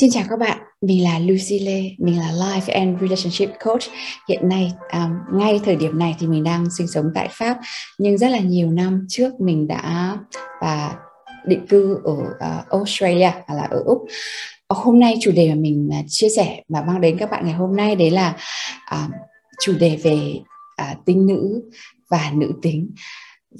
Xin chào các bạn, mình là Lucy Lê, mình là Life and Relationship Coach. Hiện nay, um, ngay thời điểm này thì mình đang sinh sống tại Pháp, nhưng rất là nhiều năm trước mình đã và định cư ở uh, Australia, à, là ở Úc. Hôm nay chủ đề mà mình uh, chia sẻ và mang đến các bạn ngày hôm nay đấy là uh, chủ đề về uh, tính nữ và nữ tính.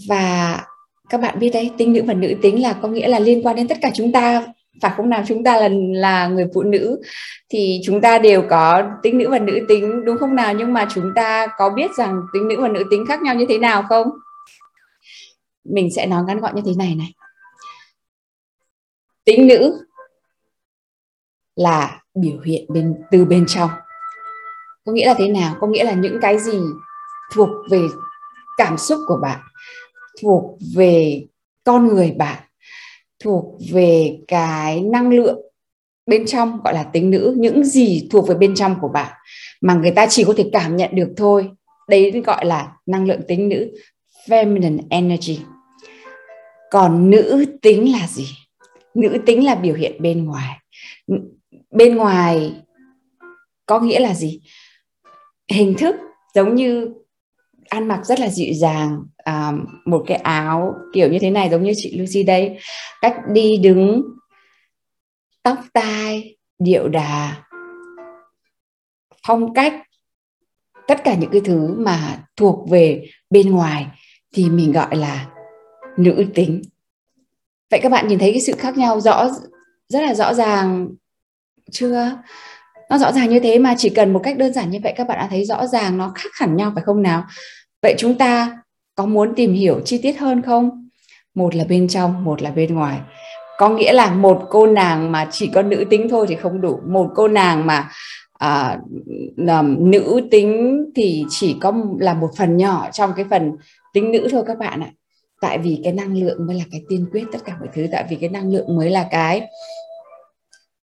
Và các bạn biết đấy, tính nữ và nữ tính là có nghĩa là liên quan đến tất cả chúng ta phải không nào chúng ta là là người phụ nữ, thì chúng ta đều có tính nữ và nữ tính, đúng không nào? Nhưng mà chúng ta có biết rằng tính nữ và nữ tính khác nhau như thế nào không? Mình sẽ nói ngắn gọn như thế này này. Tính nữ là biểu hiện bên, từ bên trong. Có nghĩa là thế nào? Có nghĩa là những cái gì thuộc về cảm xúc của bạn, thuộc về con người bạn thuộc về cái năng lượng bên trong, gọi là tính nữ. Những gì thuộc về bên trong của bạn mà người ta chỉ có thể cảm nhận được thôi. Đấy gọi là năng lượng tính nữ, feminine energy. Còn nữ tính là gì? Nữ tính là biểu hiện bên ngoài. Bên ngoài có nghĩa là gì? Hình thức giống như ăn mặc rất là dịu dàng um, một cái áo kiểu như thế này giống như chị Lucy đây. Cách đi đứng tóc tai điệu đà phong cách tất cả những cái thứ mà thuộc về bên ngoài thì mình gọi là nữ tính. Vậy các bạn nhìn thấy cái sự khác nhau rõ rất là rõ ràng chưa? Nó rõ ràng như thế mà chỉ cần một cách đơn giản như vậy các bạn đã thấy rõ ràng nó khác hẳn nhau phải không nào? Vậy chúng ta có muốn tìm hiểu chi tiết hơn không? Một là bên trong một là bên ngoài. Có nghĩa là một cô nàng mà chỉ có nữ tính thôi thì không đủ. Một cô nàng mà à, nữ tính thì chỉ có là một phần nhỏ trong cái phần tính nữ thôi các bạn ạ. Tại vì cái năng lượng mới là cái tiên quyết tất cả mọi thứ. Tại vì cái năng lượng mới là cái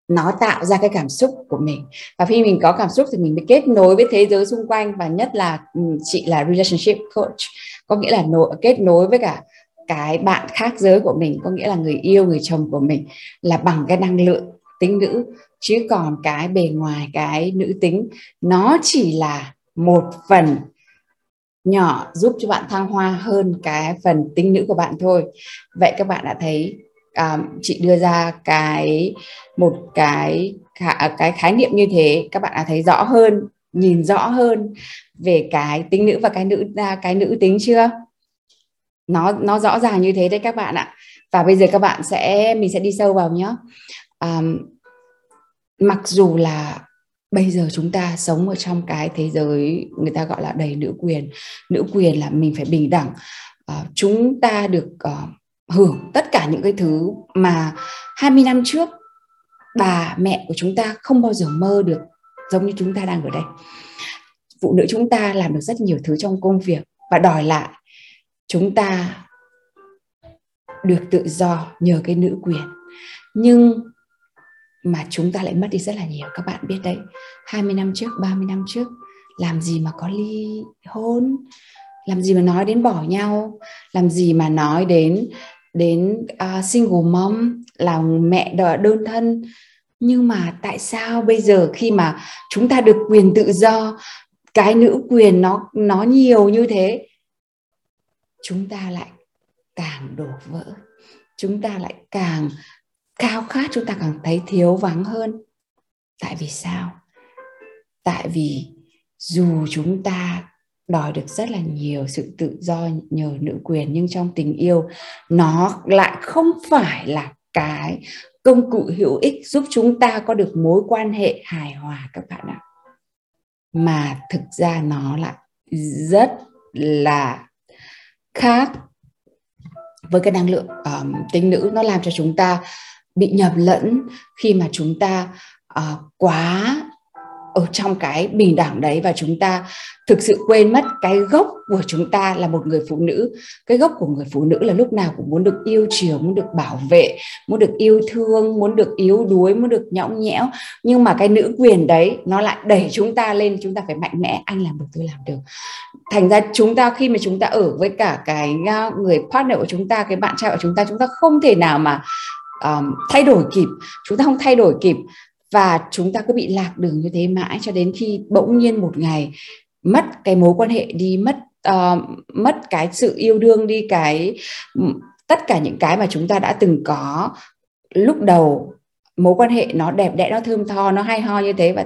nó tạo ra cái cảm xúc của mình. Và khi mình có cảm xúc thì mình mới kết nối với thế giới xung quanh và nhất là chị là relationship coach. Có nghĩa là nối, kết nối với cả cái bạn khác giới của mình có nghĩa là người yêu người chồng của mình là bằng cái năng lượng tính nữ. Chứ còn cái bề ngoài cái nữ tính nó chỉ là một phần nhỏ giúp cho bạn thăng hoa hơn cái phần tính nữ của bạn thôi. Vậy các bạn đã thấy um, chị đưa ra cái một cái à, cái khái niệm như thế các bạn đã thấy rõ hơn nhìn rõ hơn về cái tính nữ và cái nữ à, cái nữ tính chưa? Nó nó rõ ràng như thế đấy các bạn ạ. Và bây giờ các bạn sẽ mình sẽ đi sâu vào nhé um, mặc dù là bây giờ chúng ta sống ở trong cái thế giới người ta gọi là đầy nữ quyền nữ quyền là mình phải bình đẳng. Uh, chúng ta được uh, hưởng tất cả những cái thứ mà 20 năm trước bà mẹ của chúng ta không bao giờ mơ được giống như chúng ta đang ở đây. Phụ nữ chúng ta làm được rất nhiều thứ trong công việc và đòi lại chúng ta được tự do nhờ cái nữ quyền. Nhưng mà chúng ta lại mất đi rất là nhiều, các bạn biết đấy. 20 năm trước 30 năm trước, làm gì mà có ly hôn, làm gì mà nói đến bỏ nhau, làm gì mà nói đến đến uh, single mom là mẹ đơn thân. Nhưng mà tại sao bây giờ khi mà chúng ta được quyền tự do cái nữ quyền nó nó nhiều như thế chúng ta lại càng đổ vỡ. Chúng ta lại càng khao khát chúng ta càng thấy thiếu vắng hơn. Tại vì sao? Tại vì dù chúng ta đòi được rất là nhiều sự tự do nhờ nữ quyền nhưng trong tình yêu nó lại không phải là cái công cụ hữu ích giúp chúng ta có được mối quan hệ hài hòa các bạn ạ. Mà thực ra nó lại rất là khác với cái năng lượng um, tính nữ. Nó làm cho chúng ta bị nhầm lẫn khi mà chúng ta uh, quá ở trong cái bình đẳng đấy và chúng ta thực sự quên mất cái gốc của chúng ta là một người phụ nữ. Cái gốc của người phụ nữ là lúc nào cũng muốn được yêu chiều muốn được bảo vệ muốn được yêu thương muốn được yếu đuối muốn được nhõng nhẽo. Nhưng mà cái nữ quyền đấy nó lại đẩy chúng ta lên chúng ta phải mạnh mẽ anh làm được tôi làm được. Thành ra chúng ta khi mà chúng ta ở với cả cái à, người partner của chúng ta cái bạn trai của chúng ta chúng ta không thể nào mà um, thay đổi kịp. Chúng ta không thay đổi kịp và chúng ta cứ bị lạc đường như thế mãi cho đến khi bỗng nhiên một ngày mất cái mối quan hệ đi mất uh, mất cái sự yêu đương đi cái tất cả những cái mà chúng ta đã từng có. Lúc đầu mối quan hệ nó đẹp đẽ nó thơm tho nó hay ho như thế và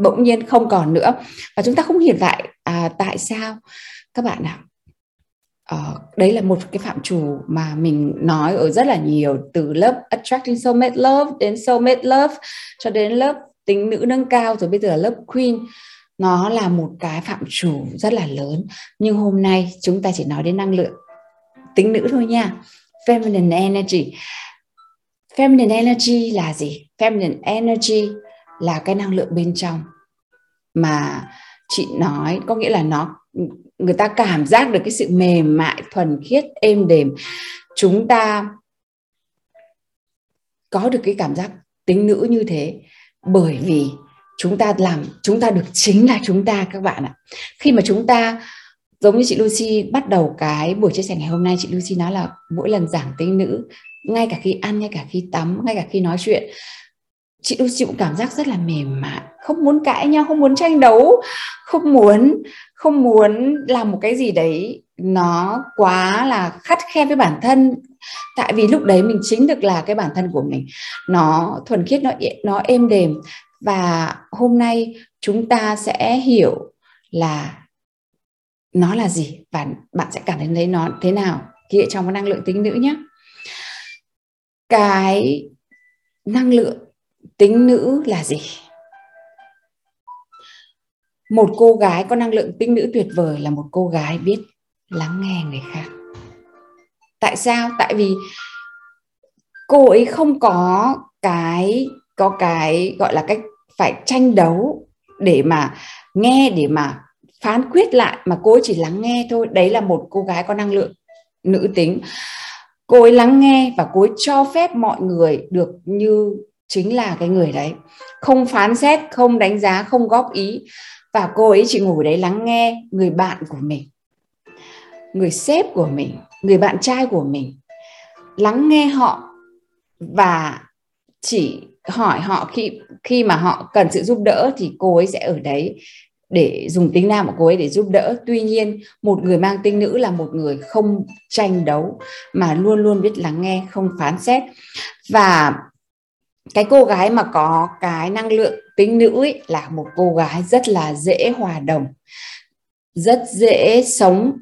bỗng nhiên không còn nữa. Và chúng ta không hiểu lại à, tại sao. Các bạn nào uh, đấy là một cái phạm trù mà mình nói ở rất là nhiều từ lớp attracting soulmate love đến soulmate love cho đến lớp tính nữ nâng cao rồi bây giờ là lớp queen. Nó là một cái phạm trù rất là lớn nhưng hôm nay chúng ta chỉ nói đến năng lượng tính nữ thôi nha. Feminine energy. Feminine energy là gì? Feminine energy là cái năng lượng bên trong mà chị nói, có nghĩa là nó, người ta cảm giác được cái sự mềm mại, thuần khiết, êm đềm. Chúng ta có được cái cảm giác tính nữ như thế bởi vì chúng ta làm, chúng ta được chính là chúng ta các bạn ạ. Khi mà chúng ta, giống như chị Lucy bắt đầu cái buổi chia sẻ ngày hôm nay, chị Lucy nói là mỗi lần giảng tính nữ, ngay cả khi ăn, ngay cả khi tắm, ngay cả khi nói chuyện chị Lucy cũng cảm giác rất là mềm mại, không muốn cãi nhau, không muốn tranh đấu, không muốn không muốn làm một cái gì đấy nó quá là khắt khe với bản thân. Tại vì lúc đấy mình chính được là cái bản thân của mình. Nó thuần khiết, nó nó êm đềm. Và hôm nay chúng ta sẽ hiểu là nó là gì và bạn sẽ cảm thấy nó thế nào. Khi ở trong cái năng lượng tính nữ nhé. Cái năng lượng tính nữ là gì? Một cô gái có năng lượng tính nữ tuyệt vời là một cô gái biết lắng nghe người khác. Tại sao? Tại vì cô ấy không có cái có cái gọi là cách phải tranh đấu để mà nghe, để mà phán quyết lại, mà cô ấy chỉ lắng nghe thôi. Đấy là một cô gái có năng lượng nữ tính. Cô ấy lắng nghe và cô ấy cho phép mọi người được như chính là cái người đấy. Không phán xét, không đánh giá, không góp ý. Và cô ấy chỉ ngồi đấy lắng nghe người bạn của mình, người sếp của mình, người bạn trai của mình. Lắng nghe họ và chỉ hỏi họ khi khi mà họ cần sự giúp đỡ thì cô ấy sẽ ở đấy để dùng tính nam của cô ấy để giúp đỡ. Tuy nhiên, một người mang tính nữ là một người không tranh đấu mà luôn luôn biết lắng nghe, không phán xét. Và cái cô gái mà có cái năng lượng tính nữ ấy là một cô gái rất là dễ hòa đồng, rất dễ sống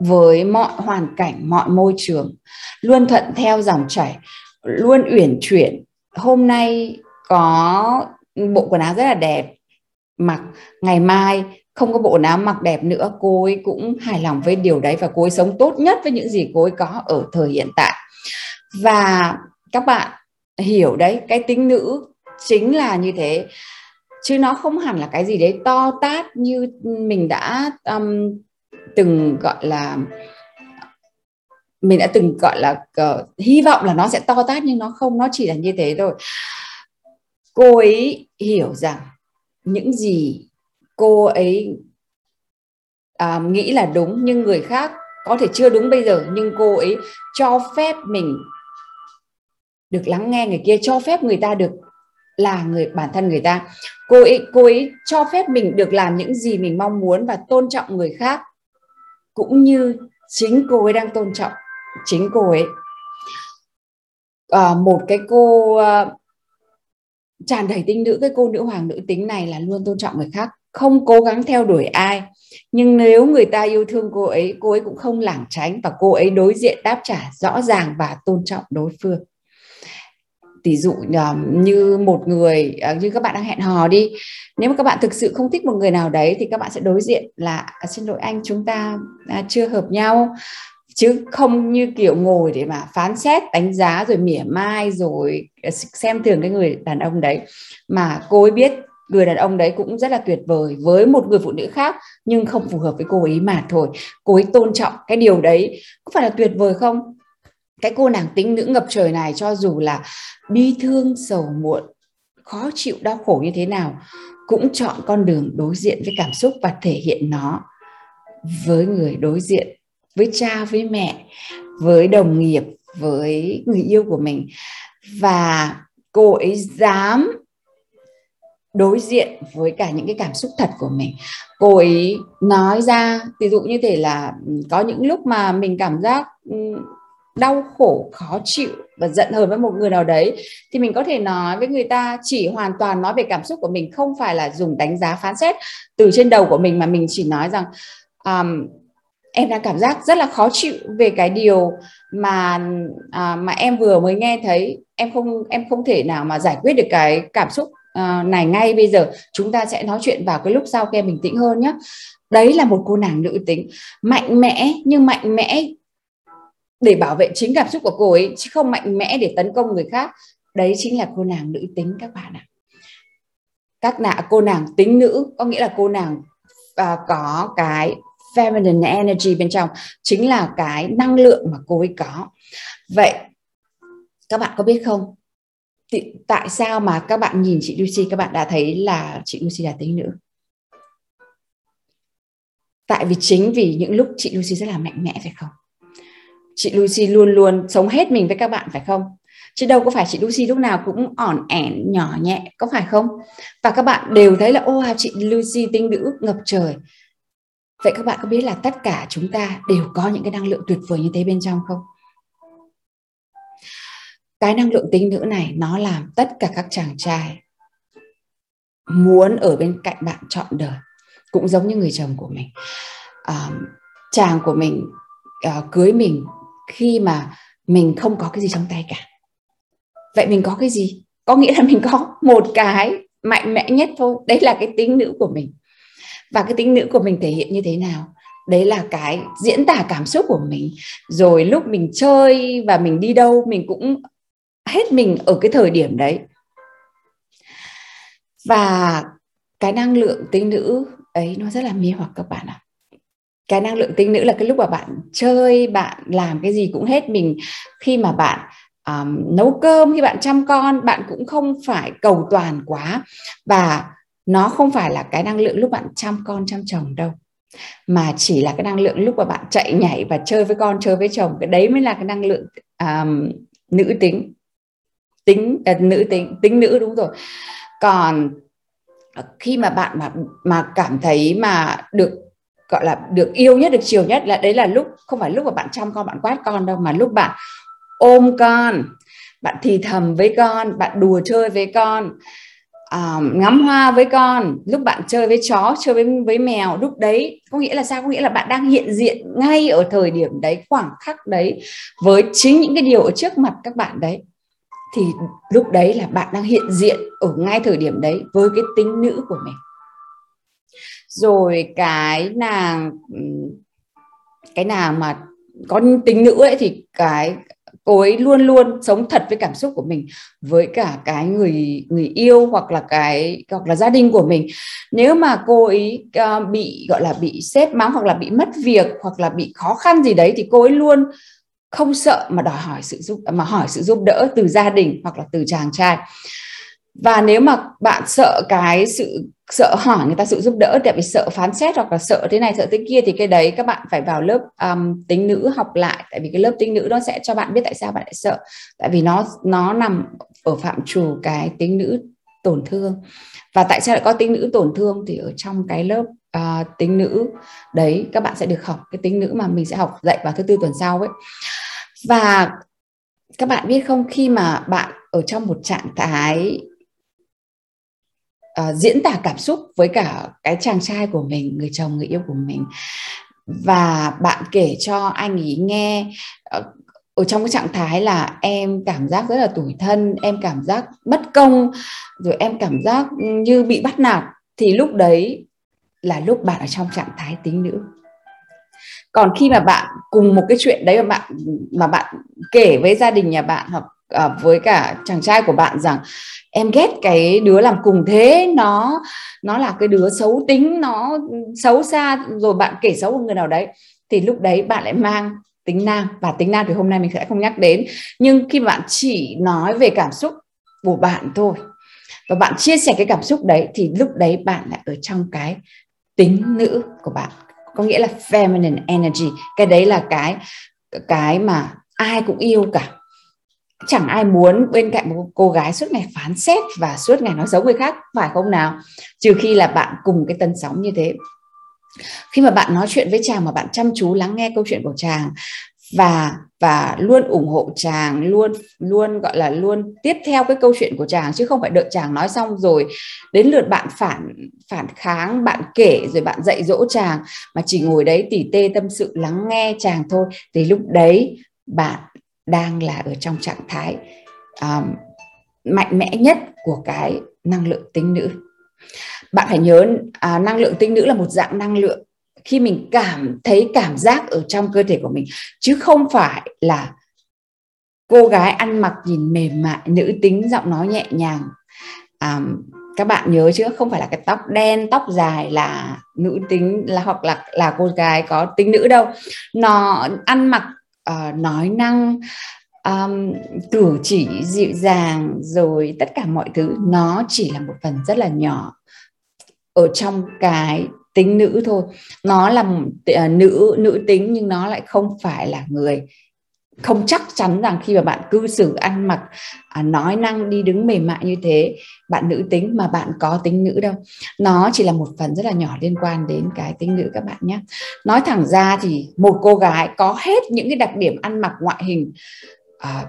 với mọi hoàn cảnh, mọi môi trường, luôn thuận theo dòng chảy, luôn uyển chuyển. Hôm nay có bộ quần áo rất là đẹp, mặc ngày mai không có bộ quần áo mặc đẹp nữa, cô ấy cũng hài lòng với điều đấy và cô ấy sống tốt nhất với những gì cô ấy có ở thời hiện tại. Và các bạn hiểu đấy cái tính nữ chính là như thế. Chứ nó không hẳn là cái gì đấy to tát như mình đã um, từng gọi là mình đã từng gọi là uh, hy vọng là nó sẽ to tát nhưng nó không nó chỉ là như thế thôi. Cô ấy hiểu rằng những gì cô ấy uh, nghĩ là đúng nhưng người khác có thể chưa đúng bây giờ nhưng cô ấy cho phép mình được lắng nghe người kia cho phép người ta được là người bản thân người ta. Cô ấy cô ấy cho phép mình được làm những gì mình mong muốn và tôn trọng người khác cũng như chính cô ấy đang tôn trọng chính cô ấy. À, một cái cô ờ, uh, tràn đầy tinh nữ cái cô nữ hoàng nữ tính này là luôn tôn trọng người khác không cố gắng theo đuổi ai. Nhưng nếu người ta yêu thương cô ấy cô ấy cũng không lảng tránh và cô ấy đối diện đáp trả rõ ràng và tôn trọng đối phương ví dụ à, như một người à, như các bạn đang hẹn hò đi, nếu mà các bạn thực sự không thích một người nào đấy thì các bạn sẽ đối diện là à, xin lỗi anh, chúng ta chưa hợp nhau. Chứ không như kiểu ngồi để mà phán xét, đánh giá rồi mỉa mai rồi xem thường cái người đàn ông đấy. Mà cô ấy biết người đàn ông đấy cũng rất là tuyệt vời với một người phụ nữ khác, nhưng không phù hợp với cô ấy mà thôi. Cô ấy tôn trọng cái điều đấy. Có phải là tuyệt vời không? Cái cô nàng tính nữ ngập trời này cho dù là bi thương, sầu muộn, khó chịu, đau khổ như thế nào, cũng chọn con đường đối diện với cảm xúc và thể hiện nó với người đối diện, với cha, với mẹ, với đồng nghiệp, với người yêu của mình. Và cô ấy dám đối diện với cả những cái cảm xúc thật của mình. Cô ấy nói ra, ví dụ như thể là ừ, có những lúc mà mình cảm giác ừ, đau khổ khó chịu và giận hờn với một người nào đấy thì mình có thể nói với người ta chỉ hoàn toàn nói về cảm xúc của mình không phải là dùng đánh giá phán xét từ trên đầu của mình mà mình chỉ nói rằng um, em đang cảm giác rất là khó chịu về cái điều mà à, mà em vừa mới nghe thấy. Em không em không thể nào mà giải quyết được cái cảm xúc à, này ngay bây giờ. Chúng ta sẽ nói chuyện vào cái lúc sau khi em bình tĩnh hơn nhé đấy là một cô nàng nữ tính. Mạnh mẽ nhưng mạnh mẽ để bảo vệ chính cảm xúc của cô ấy chứ không mạnh mẽ để tấn công người khác. Đấy chính là cô nàng nữ tính các bạn ạ. Các nạ cô nàng tính nữ có nghĩa là cô nàng uh, có cái feminine energy bên trong chính là cái năng lượng mà cô ấy có. Vậy các bạn có biết không? Tại sao mà các bạn nhìn chị Lucy các bạn đã thấy là chị Lucy là tính nữ? Tại vì chính vì những lúc chị Lucy rất là mạnh mẽ phải không? Chị Lucy luôn luôn sống hết mình với các bạn phải không? Chứ đâu có phải chị Lucy lúc nào cũng ỏn ẻn nhỏ nhẹ có phải không? Và các bạn đều thấy là ô chị Lucy tinh nữ ngập trời. Vậy các bạn có biết là tất cả chúng ta đều có những cái năng lượng tuyệt vời như thế bên trong không? Cái năng lượng tinh nữ này nó làm tất cả các chàng trai muốn ở bên cạnh bạn chọn đời cũng giống như người chồng của mình. À, chàng của mình à, cưới mình khi mà mình không có cái gì trong tay cả. Vậy mình có cái gì? Có nghĩa là mình có một cái mạnh mẽ nhất thôi. Đấy là cái tính nữ của mình. Và cái tính nữ của mình thể hiện như thế nào? Đấy là cái diễn tả cảm xúc của mình. Rồi lúc mình chơi và mình đi đâu, mình cũng hết mình ở cái thời điểm đấy. Và cái năng lượng tính nữ ấy, nó rất là mê hoặc các bạn ạ cái năng lượng tính nữ là cái lúc mà bạn chơi bạn làm cái gì cũng hết mình. Khi mà bạn um, nấu cơm khi bạn chăm con bạn cũng không phải cầu toàn quá. Và nó không phải là cái năng lượng lúc bạn chăm con chăm chồng đâu mà chỉ là cái năng lượng lúc mà bạn chạy nhảy và chơi với con chơi với chồng. Cái đấy mới là cái năng lượng um, nữ tính. Tính uh, nữ tính tính nữ đúng rồi. Còn khi mà bạn mà mà cảm thấy mà được gọi là được yêu nhất được chiều nhất là đấy là lúc không phải lúc mà bạn chăm con bạn quát con đâu mà lúc bạn ôm con bạn thì thầm với con bạn đùa chơi với con um, ngắm hoa với con lúc bạn chơi với chó chơi với với mèo lúc đấy có nghĩa là sao? Có nghĩa là bạn đang hiện diện ngay ở thời điểm đấy khoảng khắc đấy với chính những cái điều ở trước mặt các bạn đấy. Thì lúc đấy là bạn đang hiện diện ở ngay thời điểm đấy với cái tính nữ của mình rồi cái nàng cái nàng mà có tính nữ ấy thì cái cô ấy luôn luôn sống thật với cảm xúc của mình với cả cái người người yêu hoặc là cái hoặc là gia đình của mình. Nếu mà cô ấy uh, bị gọi là bị xếp mắng hoặc là bị mất việc hoặc là bị khó khăn gì đấy thì cô ấy luôn không sợ mà đòi hỏi sự giúp mà hỏi sự giúp đỡ từ gia đình hoặc là từ chàng trai và nếu mà bạn sợ cái sự sợ hỏi người ta sự giúp đỡ tại vì sợ phán xét hoặc là sợ thế này sợ thế kia thì cái đấy các bạn phải vào lớp um, tính nữ học lại. Tại vì cái lớp tính nữ nó sẽ cho bạn biết tại sao bạn lại sợ. Tại vì nó nó nằm ở phạm trù cái tính nữ tổn thương. Và tại sao lại có tính nữ tổn thương? Thì ở trong cái lớp uh, tính nữ đấy các bạn sẽ được học cái tính nữ mà mình sẽ học dạy vào thứ tư tuần sau ấy. Và các bạn biết không khi mà bạn ở trong một trạng thái uh, diễn tả cảm xúc với cả cái chàng trai của mình người chồng người yêu của mình. Và bạn kể cho anh ấy nghe uh, ở trong cái trạng thái là em cảm giác rất là tủi thân em cảm giác bất công rồi em cảm giác như bị bắt nạt thì lúc đấy là lúc bạn ở trong trạng thái tính nữ. Còn khi mà bạn cùng một cái chuyện đấy mà bạn mà bạn kể với gia đình nhà bạn hoặc uh, với cả chàng trai của bạn rằng em ghét cái đứa làm cùng thế, nó nó là cái đứa xấu tính, nó xấu xa, rồi bạn kể xấu một người nào đấy. Thì lúc đấy bạn lại mang tính nam, và tính nam thì hôm nay mình sẽ không nhắc đến. Nhưng khi bạn chỉ nói về cảm xúc của bạn thôi, và bạn chia sẻ cái cảm xúc đấy, thì lúc đấy bạn lại ở trong cái tính nữ của bạn. Có nghĩa là feminine energy. Cái đấy là cái cái mà ai cũng yêu cả chẳng ai muốn bên cạnh một cô gái suốt ngày phán xét và suốt ngày nói xấu người khác, phải không nào? Trừ khi là bạn cùng cái tần sóng như thế. Khi mà bạn nói chuyện với chàng mà bạn chăm chú lắng nghe câu chuyện của chàng và và luôn ủng hộ chàng, luôn luôn, gọi là luôn tiếp theo cái câu chuyện của chàng, chứ không phải đợi chàng nói xong rồi đến lượt bạn phản phản kháng, bạn kể rồi bạn dạy dỗ chàng, mà chỉ ngồi đấy tỉ tê tâm sự lắng nghe chàng thôi. Thì lúc đấy bạn đang là ở trong trạng thái um, mạnh mẽ nhất của cái năng lượng tính nữ. Bạn phải nhớ à, năng lượng tinh nữ là một dạng năng lượng khi mình cảm thấy cảm giác ở trong cơ thể của mình chứ không phải là cô gái ăn mặc nhìn mềm mại nữ tính giọng nói nhẹ nhàng. À, các bạn nhớ chứ không phải là cái tóc đen tóc dài là nữ tính là hoặc là là cô gái có tính nữ đâu. Nó ăn mặc uh, nói năng um, cử chỉ dịu dàng rồi tất cả mọi thứ. Nó chỉ là một phần rất là nhỏ ở trong cái tính nữ thôi. Nó là uh, nữ nữ tính nhưng nó lại không phải là người không chắc chắn rằng khi mà bạn cư xử ăn mặc à, nói năng đi đứng mềm mại như thế bạn nữ tính mà bạn có tính nữ đâu. Nó chỉ là một phần rất là nhỏ liên quan đến cái tính nữ các bạn nhé. Nói thẳng ra thì một cô gái có hết những cái đặc điểm ăn mặc ngoại hình à,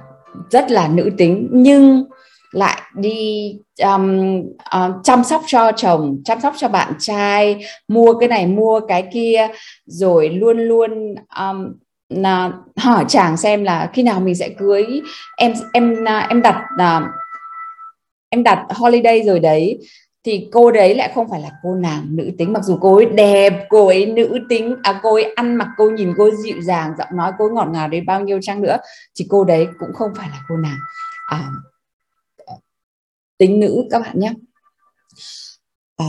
rất là nữ tính nhưng lại đi um, uh, chăm sóc cho chồng chăm sóc cho bạn trai mua cái này mua cái kia rồi luôn luôn um, là hỏi chàng xem là khi nào mình sẽ cưới em em à, em đặt à, em đặt holiday rồi đấy. Thì cô đấy lại không phải là cô nàng nữ tính mặc dù cô ấy đẹp cô ấy nữ tính à cô ấy ăn mặc cô nhìn cô ấy dịu dàng giọng nói cô ấy ngọt ngào đến bao nhiêu chăng nữa thì cô đấy cũng không phải là cô nàng à, tính nữ các bạn nhé. À,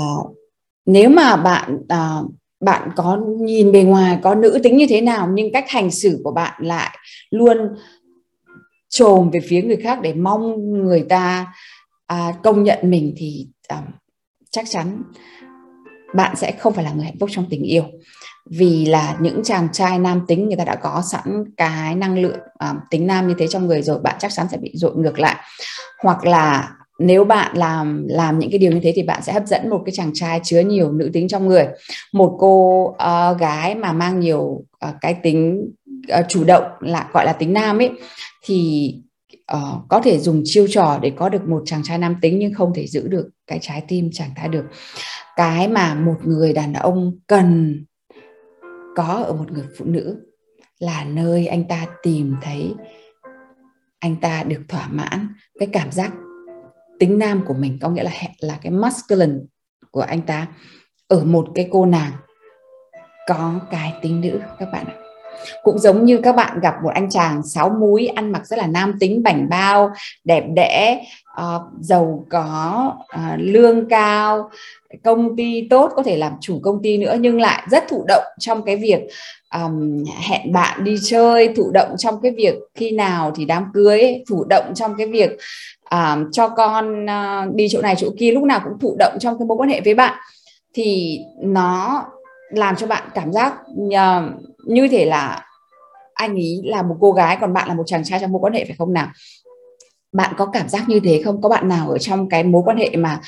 nếu mà bạn à, bạn có nhìn bề ngoài có nữ tính như thế nào nhưng cách hành xử của bạn lại luôn trồm về phía người khác để mong người ta à, công nhận mình thì à, chắc chắn bạn sẽ không phải là người hạnh phúc trong tình yêu. Vì là những chàng trai nam tính người ta đã có sẵn cái năng lượng à, tính nam như thế trong người rồi bạn chắc chắn sẽ bị dội ngược lại. Hoặc là nếu bạn làm làm những cái điều như thế thì bạn sẽ hấp dẫn một cái chàng trai chứa nhiều nữ tính trong người. Một cô uh, gái mà mang nhiều uh, cái tính uh, chủ động là gọi là tính nam ấy thì uh, có thể dùng chiêu trò để có được một chàng trai nam tính nhưng không thể giữ được cái trái tim chàng ta được. Cái mà một người đàn ông cần có ở một người phụ nữ là nơi anh ta tìm thấy anh ta được thỏa mãn cái cảm giác tính nam của mình, có nghĩa là là cái masculine của anh ta, ở một cái cô nàng có cái tính nữ, các bạn ạ cũng giống như các bạn gặp một anh chàng sáu múi ăn mặc rất là nam tính bảnh bao đẹp đẽ uh, giàu có uh, lương cao công ty tốt có thể làm chủ công ty nữa nhưng lại rất thụ động trong cái việc um, hẹn bạn đi chơi thụ động trong cái việc khi nào thì đám cưới thụ động trong cái việc um, cho con uh, đi chỗ này chỗ kia lúc nào cũng thụ động trong cái mối quan hệ với bạn. Thì nó làm cho bạn cảm giác uh, như thể là anh ấy là một cô gái còn bạn là một chàng trai trong mối quan hệ phải không nào? Bạn có cảm giác như thế không? Có bạn nào ở trong cái mối quan hệ mà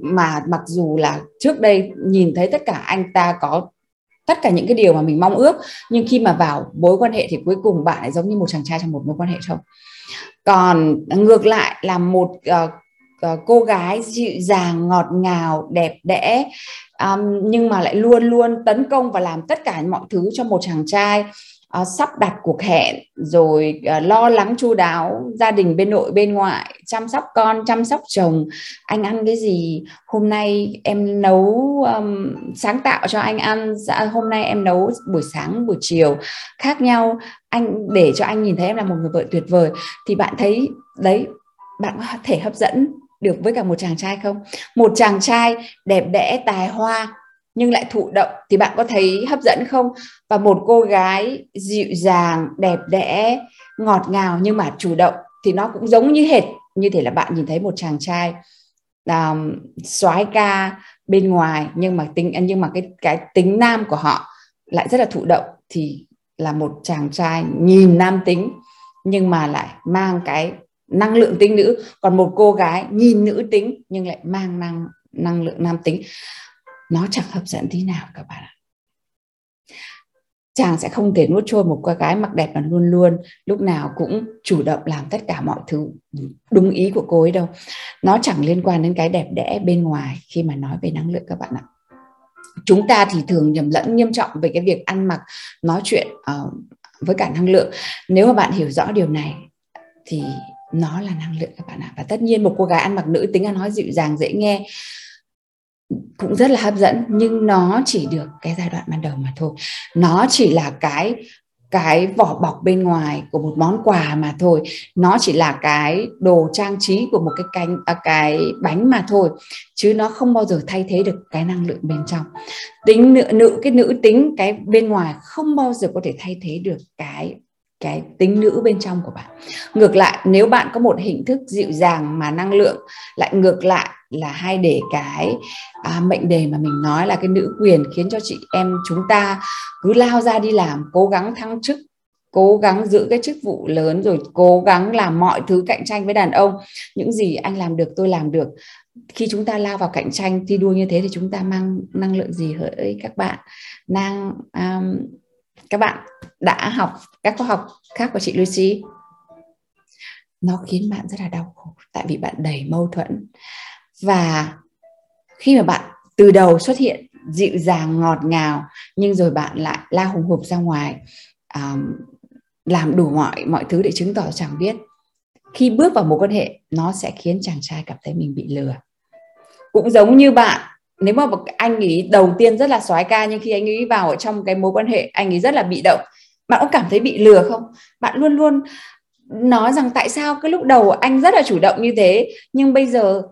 mà mặc dù là trước đây nhìn thấy tất cả anh ta có tất cả những cái điều mà mình mong ước nhưng khi mà vào mối quan hệ thì cuối cùng bạn lại giống như một chàng trai trong một mối quan hệ không? Còn ngược lại là một uh, uh, Ờ, cô gái dịu dàng ngọt ngào đẹp đẽ um, nhưng mà lại luôn luôn tấn công và làm tất cả mọi thứ cho một chàng trai uh, sắp đặt cuộc hẹn rồi uh, lo lắng chu đáo gia đình bên nội bên ngoại chăm sóc con chăm sóc chồng. Anh ăn cái gì? Hôm nay em nấu um, sáng tạo cho anh ăn. Dạ, hôm nay em nấu buổi sáng buổi chiều. Khác nhau anh để cho anh nhìn thấy em là một người vợ tuyệt vời. Thì bạn thấy đấy bạn có thể hấp dẫn được với cả một chàng trai không? Một chàng trai đẹp đẽ tài hoa nhưng lại thụ động thì bạn có thấy hấp dẫn không? Và một cô gái dịu dàng đẹp đẽ ngọt ngào nhưng mà chủ động thì nó cũng giống như hệt như thể là bạn nhìn thấy một chàng trai um, soái ca bên ngoài nhưng mà tính nhưng mà cái cái tính nam của họ lại rất là thụ động thì là một chàng trai nhìn nam tính nhưng mà lại mang cái năng lượng tính nữ. Còn một cô gái nhìn nữ tính nhưng lại mang năng năng lượng nam tính. Nó chẳng hấp dẫn tí nào các bạn ạ. Chàng sẽ không thể nuốt trôi một cô gái mặc đẹp mà luôn luôn lúc nào cũng chủ động làm tất cả mọi thứ đúng ý của cô ấy đâu. Nó chẳng liên quan đến cái đẹp đẽ bên ngoài khi mà nói về năng lượng các bạn ạ. Chúng ta thì thường nhầm lẫn nghiêm trọng về cái việc ăn mặc nói chuyện uh, với cả năng lượng. Nếu mà bạn hiểu rõ điều này thì nó là năng lượng các bạn ạ. Và tất nhiên một cô gái ăn mặc nữ tính ăn nói dịu dàng dễ nghe cũng rất là hấp dẫn. Nhưng nó chỉ được cái giai đoạn ban đầu mà thôi. Nó chỉ là cái cái vỏ bọc bên ngoài của một món quà mà thôi. Nó chỉ là cái đồ trang trí của một cái cánh à, cái bánh mà thôi. Chứ nó không bao giờ thay thế được cái năng lượng bên trong. Tính nữ, nữ cái nữ tính cái bên ngoài không bao giờ có thể thay thế được cái cái tính nữ bên trong của bạn. Ngược lại nếu bạn có một hình thức dịu dàng mà năng lượng lại ngược lại là hay để cái à, mệnh đề mà mình nói là cái nữ quyền khiến cho chị em chúng ta cứ lao ra đi làm cố gắng thăng chức cố gắng giữ cái chức vụ lớn rồi cố gắng làm mọi thứ cạnh tranh với đàn ông. Những gì anh làm được tôi làm được. Khi chúng ta lao vào cạnh tranh thi đua như thế thì chúng ta mang năng lượng gì hỡi các bạn? Năng um, các bạn đã học các khóa học khác của chị Lucy. Nó khiến bạn rất là đau khổ tại vì bạn đầy mâu thuẫn. Và khi mà bạn từ đầu xuất hiện dịu dàng ngọt ngào nhưng rồi bạn lại la hùng hục ra ngoài um, làm đủ mọi mọi thứ để chứng tỏ chàng biết khi bước vào mối quan hệ nó sẽ khiến chàng trai cảm thấy mình bị lừa. Cũng giống như bạn nếu mà anh ấy đầu tiên rất là soái ca nhưng khi anh ấy vào ở trong cái mối quan hệ anh ấy rất là bị động. Bạn có cảm thấy bị lừa không? Bạn luôn luôn nói rằng tại sao cái lúc đầu anh rất là chủ động như thế nhưng bây giờ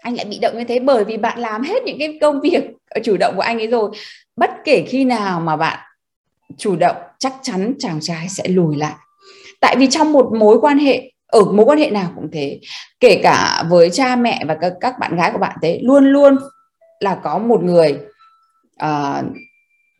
anh lại bị động như thế bởi vì bạn làm hết những cái công việc chủ động của anh ấy rồi. Bất kể khi nào mà bạn chủ động chắc chắn chàng trai sẽ lùi lại. Tại vì trong một mối quan hệ ở mối quan hệ nào cũng thế kể cả với cha mẹ và các, các bạn gái của bạn thế luôn luôn là có một người uh,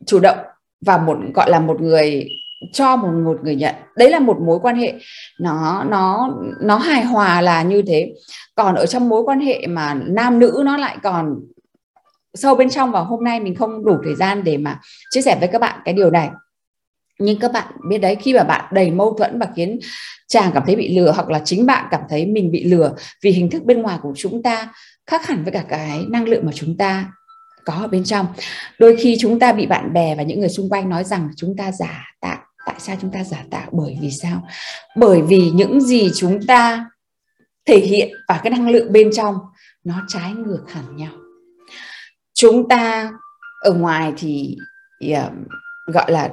chủ động và một gọi là một người cho một một người nhận. Đấy là một mối quan hệ. Nó nó nó hài hòa là như thế. Còn ở trong mối quan hệ mà nam nữ nó lại còn sâu bên trong và hôm nay mình không đủ thời gian để mà chia sẻ với các bạn cái điều này. Nhưng các bạn biết đấy khi mà bạn đầy mâu thuẫn và khiến chàng cảm thấy bị lừa hoặc là chính bạn cảm thấy mình bị lừa vì hình thức bên ngoài của chúng ta khác hẳn với cả cái năng lượng mà chúng ta có ở bên trong. Đôi khi chúng ta bị bạn bè và những người xung quanh nói rằng chúng ta giả tạo. Tại sao chúng ta giả tạo? Bởi vì sao? Bởi vì những gì chúng ta thể hiện và cái năng lượng bên trong nó trái ngược hẳn nhau. Chúng ta ở ngoài thì yeah, gọi là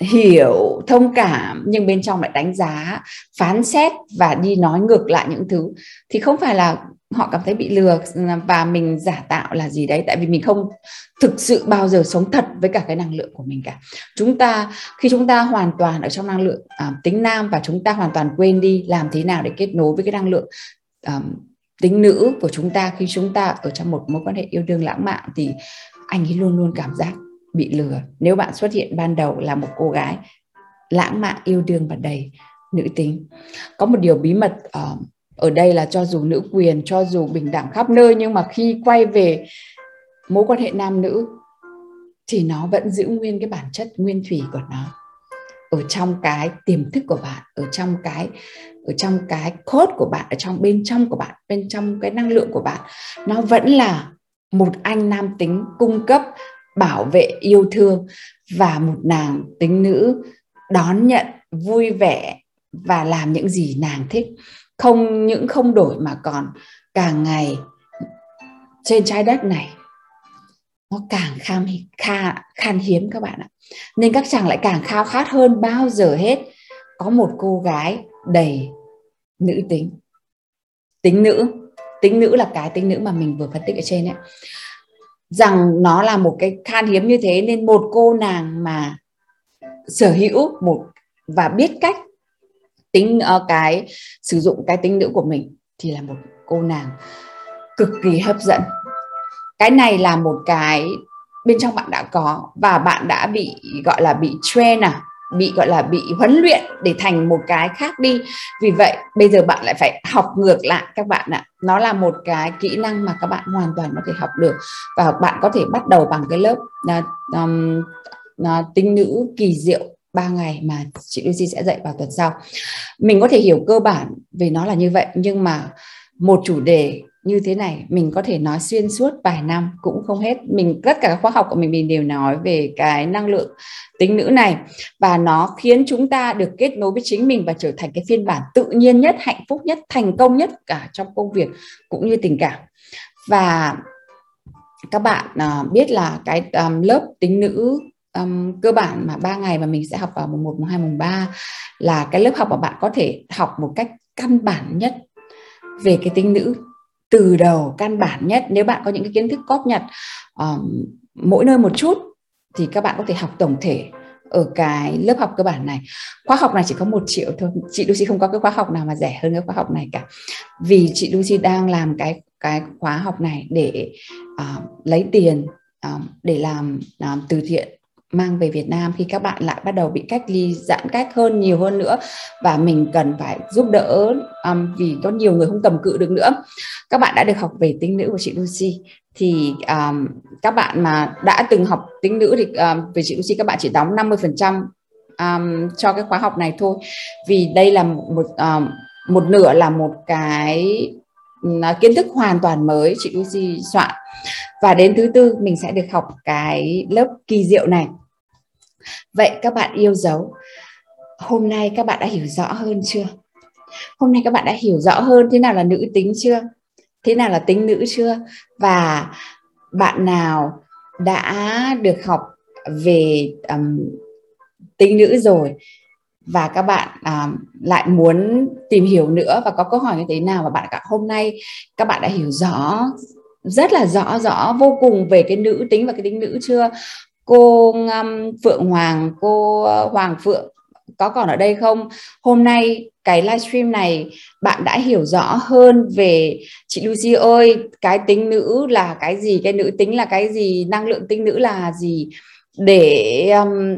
hiểu thông cảm nhưng bên trong lại đánh giá phán xét và đi nói ngược lại những thứ. Thì không phải là họ cảm thấy bị lừa và mình giả tạo là gì đấy tại vì mình không thực sự bao giờ sống thật với cả cái năng lượng của mình cả. Chúng ta khi chúng ta hoàn toàn ở trong năng lượng à, tính nam và chúng ta hoàn toàn quên đi làm thế nào để kết nối với cái năng lượng à, tính nữ của chúng ta khi chúng ta ở trong một mối quan hệ yêu đương lãng mạn thì anh ấy luôn luôn cảm giác bị lừa. Nếu bạn xuất hiện ban đầu là một cô gái lãng mạn yêu đương và đầy nữ tính. Có một điều bí mật uh, ở đây là cho dù nữ quyền cho dù bình đẳng khắp nơi nhưng mà khi quay về mối quan hệ nam nữ thì nó vẫn giữ nguyên cái bản chất nguyên thủy của nó. Ở trong cái tiềm thức của bạn ở trong cái ở trong cái code của bạn ở trong bên trong của bạn bên trong cái năng lượng của bạn nó vẫn là một anh nam tính cung cấp bảo vệ yêu thương và một nàng tính nữ đón nhận, vui vẻ và làm những gì nàng thích. Không những không đổi mà còn càng ngày trên trái đất này, nó càng kham kha, khan hiếm các bạn ạ. Nên các chàng lại càng khao khát hơn bao giờ hết. Có một cô gái đầy nữ tính. Tính nữ tính nữ là cái tính nữ mà mình vừa phân tích ở trên ấy rằng nó là một cái khan hiếm như thế nên một cô nàng mà sở hữu một và biết cách tính uh, cái sử dụng cái tính nữ của mình thì là một cô nàng cực kỳ hấp dẫn. Cái này là một cái bên trong bạn đã có và bạn đã bị gọi là bị train à? Bị gọi là bị huấn luyện để thành một cái khác đi. Vì vậy bây giờ bạn lại phải học ngược lại các bạn ạ. Nó là một cái kỹ năng mà các bạn hoàn toàn có thể học được. Và bạn có thể bắt đầu bằng cái lớp uh, um, uh, tinh nữ kỳ diệu 3 ngày mà chị Lucy sẽ dạy vào tuần sau. Mình có thể hiểu cơ bản về nó là như vậy nhưng mà một chủ đề như thế này mình có thể nói xuyên suốt vài năm cũng không hết. Mình tất cả các khóa học của mình mình đều nói về cái năng lượng tính nữ này. Và nó khiến chúng ta được kết nối với chính mình và trở thành cái phiên bản tự nhiên nhất hạnh phúc nhất thành công nhất cả trong công việc cũng như tình cảm. Và các bạn à, biết là cái lớp tính nữ um, cơ bản mà ba ngày mà mình sẽ học vào mùng 1, mùng 2, mùng 3 là cái lớp học mà bạn có thể học một cách căn bản nhất về cái tính nữ từ đầu căn bản nhất. Nếu bạn có những cái kiến thức cóp nhặt um, mỗi nơi một chút thì các bạn có thể học tổng thể ở cái lớp học cơ bản này. Khóa học này chỉ có một triệu thôi. Chị Lucy không có cái khóa học nào mà rẻ hơn cái khóa học này cả. Vì chị Lucy đang làm cái cái khóa học này để uh, lấy tiền uh, để làm làm từ thiện mang về Việt Nam khi các bạn lại bắt đầu bị cách ly giãn cách hơn nhiều hơn nữa và mình cần phải giúp đỡ um, vì có nhiều người không cầm cự được nữa. Các bạn đã được học về tính nữ của chị Lucy. Thì um, các bạn mà đã từng học tính nữ thì um, về chị Lucy các bạn chỉ đóng 50 phần trăm um, cho cái khóa học này thôi. Vì đây là một um, một nửa là một cái À, kiến thức hoàn toàn mới chị Lucy soạn. Và đến thứ tư mình sẽ được học cái lớp kỳ diệu này. Vậy các bạn yêu dấu hôm nay các bạn đã hiểu rõ hơn chưa? Hôm nay các bạn đã hiểu rõ hơn thế nào là nữ tính chưa? Thế nào là tính nữ chưa? Và bạn nào đã được học về um, tính nữ rồi? Và các bạn à, lại muốn tìm hiểu nữa và có câu hỏi như thế nào và bạn cả hôm nay các bạn đã hiểu rõ rất là rõ rõ vô cùng về cái nữ tính và cái tính nữ chưa? Cô um, Phượng Hoàng cô uh, Hoàng Phượng có còn ở đây không? Hôm nay cái livestream này bạn đã hiểu rõ hơn về chị Lucy ơi cái tính nữ là cái gì cái nữ tính là cái gì năng lượng tính nữ là gì? Để um,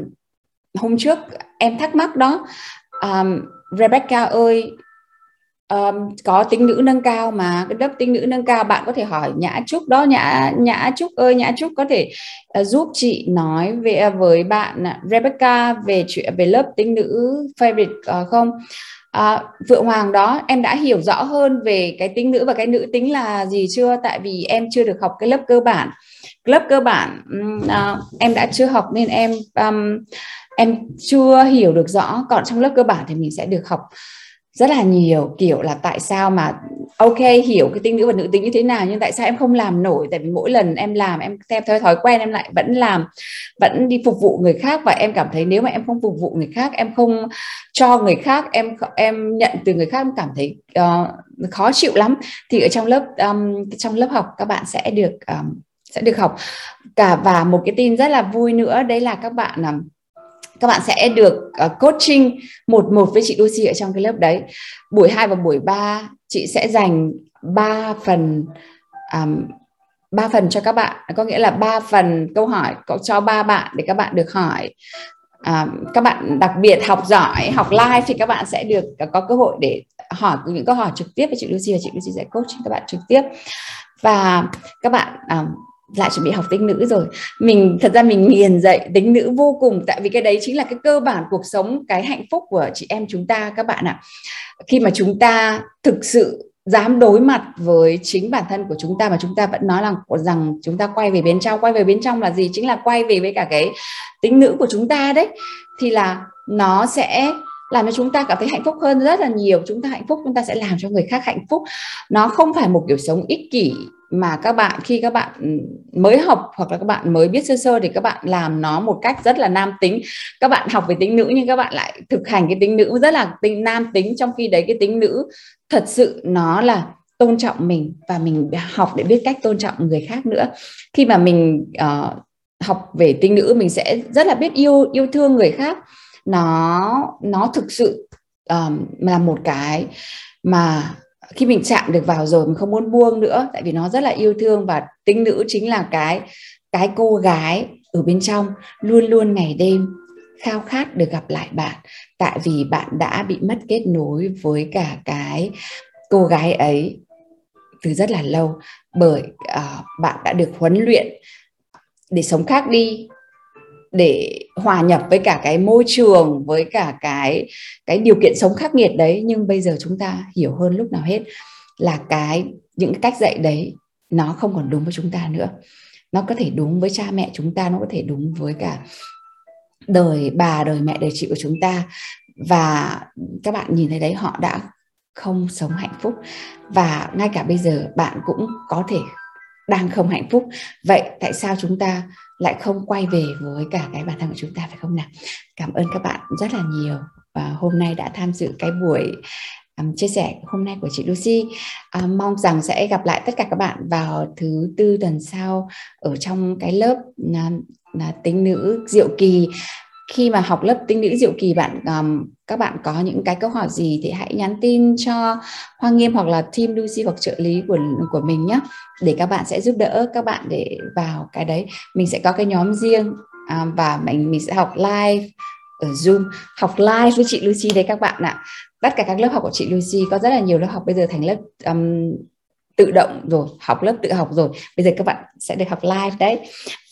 hôm trước em thắc mắc đó. Um, Rebecca ơi um, có tính nữ nâng cao mà cái lớp tính nữ nâng cao bạn có thể hỏi nhã trúc đó. Nhã nhã trúc ơi nhã trúc có thể uh, giúp chị nói về à, với bạn uh, Rebecca về chuyện về lớp tính nữ favorite uh, không? À, Vượng Hoàng đó em đã hiểu rõ hơn về cái tính nữ và cái nữ tính là gì chưa? Tại vì em chưa được học cái lớp cơ bản. Lớp cơ bản uh, em đã chưa học nên em um, em chưa hiểu được rõ còn trong lớp cơ bản thì mình sẽ được học rất là nhiều kiểu là tại sao mà ok hiểu cái tính nữ và nữ tính như thế nào nhưng tại sao em không làm nổi? Tại vì mỗi lần em làm em theo theo thói quen em lại vẫn làm vẫn đi phục vụ người khác và em cảm thấy nếu mà em không phục vụ người khác em không cho người khác em em nhận từ người khác em cảm thấy uh, khó chịu lắm. Thì ở trong lớp um, trong lớp học các bạn sẽ được um, sẽ được học. Cả và một cái tin rất là vui nữa đấy là các bạn um, các bạn sẽ được uh, coaching một một với chị Lucy ở trong cái lớp đấy. Buổi 2 và buổi 3 chị sẽ dành 3 phần um, 3 phần cho các bạn. Có nghĩa là 3 phần câu hỏi cho ba bạn để các bạn được hỏi. À, các bạn đặc biệt học giỏi học live thì các bạn sẽ được ờ, có cơ hội để hỏi những câu hỏi trực tiếp với chị Lucy và chị Lucy sẽ coaching các bạn trực tiếp. Và các bạn um, lại chuẩn bị học tính nữ rồi. Mình, thật ra mình nghiền dạy tính nữ vô cùng, tại vì cái đấy chính là cái cơ bản cuộc sống, cái hạnh phúc của chị em chúng ta các bạn ạ. Khi mà chúng ta thực sự dám đối mặt với chính bản thân của chúng ta mà chúng ta vẫn nói là rằng chúng ta quay về bên trong, quay về bên trong là gì? Chính là quay về với cả cái tính nữ của chúng ta đấy. Thì là nó sẽ làm cho chúng ta cảm thấy hạnh phúc hơn rất là nhiều. Chúng ta hạnh phúc, chúng ta sẽ làm cho người khác hạnh phúc. Nó không phải một kiểu sống ích kỷ mà các bạn khi các bạn mới học hoặc là các bạn mới biết sơ sơ thì các bạn làm nó một cách rất là nam tính. Các bạn học về tính nữ nhưng các bạn lại thực hành cái tính nữ rất là tính nam tính trong khi đấy cái tính nữ thật sự nó là tôn trọng mình và mình học để biết cách tôn trọng người khác nữa. Khi mà mình uh, học về tính nữ mình sẽ rất là biết yêu yêu thương người khác. Nó nó thực sự um, là một cái mà khi mình chạm được vào rồi mình không muốn buông nữa tại vì nó rất là yêu thương và tính nữ chính là cái cái cô gái ở bên trong. Luôn luôn ngày đêm khao khát được gặp lại bạn. Tại vì bạn đã bị mất kết nối với cả cái cô gái ấy từ rất là lâu. Bởi uh, bạn đã được huấn luyện để sống khác đi để hòa nhập với cả cái môi trường, với cả cái cái điều kiện sống khắc nghiệt đấy. Nhưng bây giờ chúng ta hiểu hơn lúc nào hết là cái, những cách dạy đấy, nó không còn đúng với chúng ta nữa. Nó có thể đúng với cha mẹ chúng ta, nó có thể đúng với cả đời bà, đời mẹ, đời chị của chúng ta. Và các bạn nhìn thấy đấy, họ đã không sống hạnh phúc. Và ngay cả bây giờ bạn cũng có thể đang không hạnh phúc. Vậy tại sao chúng ta lại không quay về với cả cái bản thân của chúng ta phải không nào? Cảm ơn các bạn rất là nhiều và hôm nay đã tham dự cái buổi um, chia sẻ hôm nay của chị Lucy. Um, mong rằng sẽ gặp lại tất cả các bạn vào thứ tư tuần sau ở trong cái lớp là, là tính nữ diệu kỳ khi mà học lớp tinh nữ diệu kỳ bạn um, các bạn có những cái câu hỏi gì thì hãy nhắn tin cho Hoa Nghiêm hoặc là team Lucy hoặc trợ lý của của mình nhé để các bạn sẽ giúp đỡ các bạn để vào cái đấy. Mình sẽ có cái nhóm riêng um, và mình mình sẽ học live ở Zoom. Học live với chị Lucy đấy các bạn ạ. Tất cả các lớp học của chị Lucy có rất là nhiều lớp học bây giờ thành lớp um, tự động rồi học lớp tự học rồi. Bây giờ các bạn sẽ được học live đấy.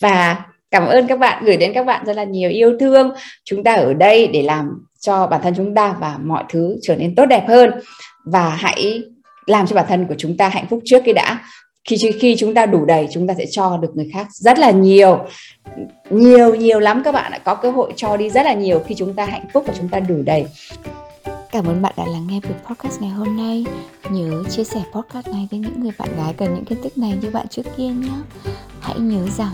Và cảm ơn các bạn, gửi đến các bạn rất là nhiều yêu thương. Chúng ta ở đây để làm cho bản thân chúng ta và mọi thứ trở nên tốt đẹp hơn. Và hãy làm cho bản thân của chúng ta hạnh phúc trước cái đã. Khi khi chúng ta đủ đầy, chúng ta sẽ cho được người khác rất là nhiều. Nhiều nhiều lắm các bạn đã có cơ hội cho đi rất là nhiều khi chúng ta hạnh phúc và chúng ta đủ đầy. Cảm ơn bạn đã lắng nghe buổi podcast ngày hôm nay. Nhớ chia sẻ podcast này với những người bạn gái cần những kiến thức này như bạn trước kia nhé. Hãy nhớ rằng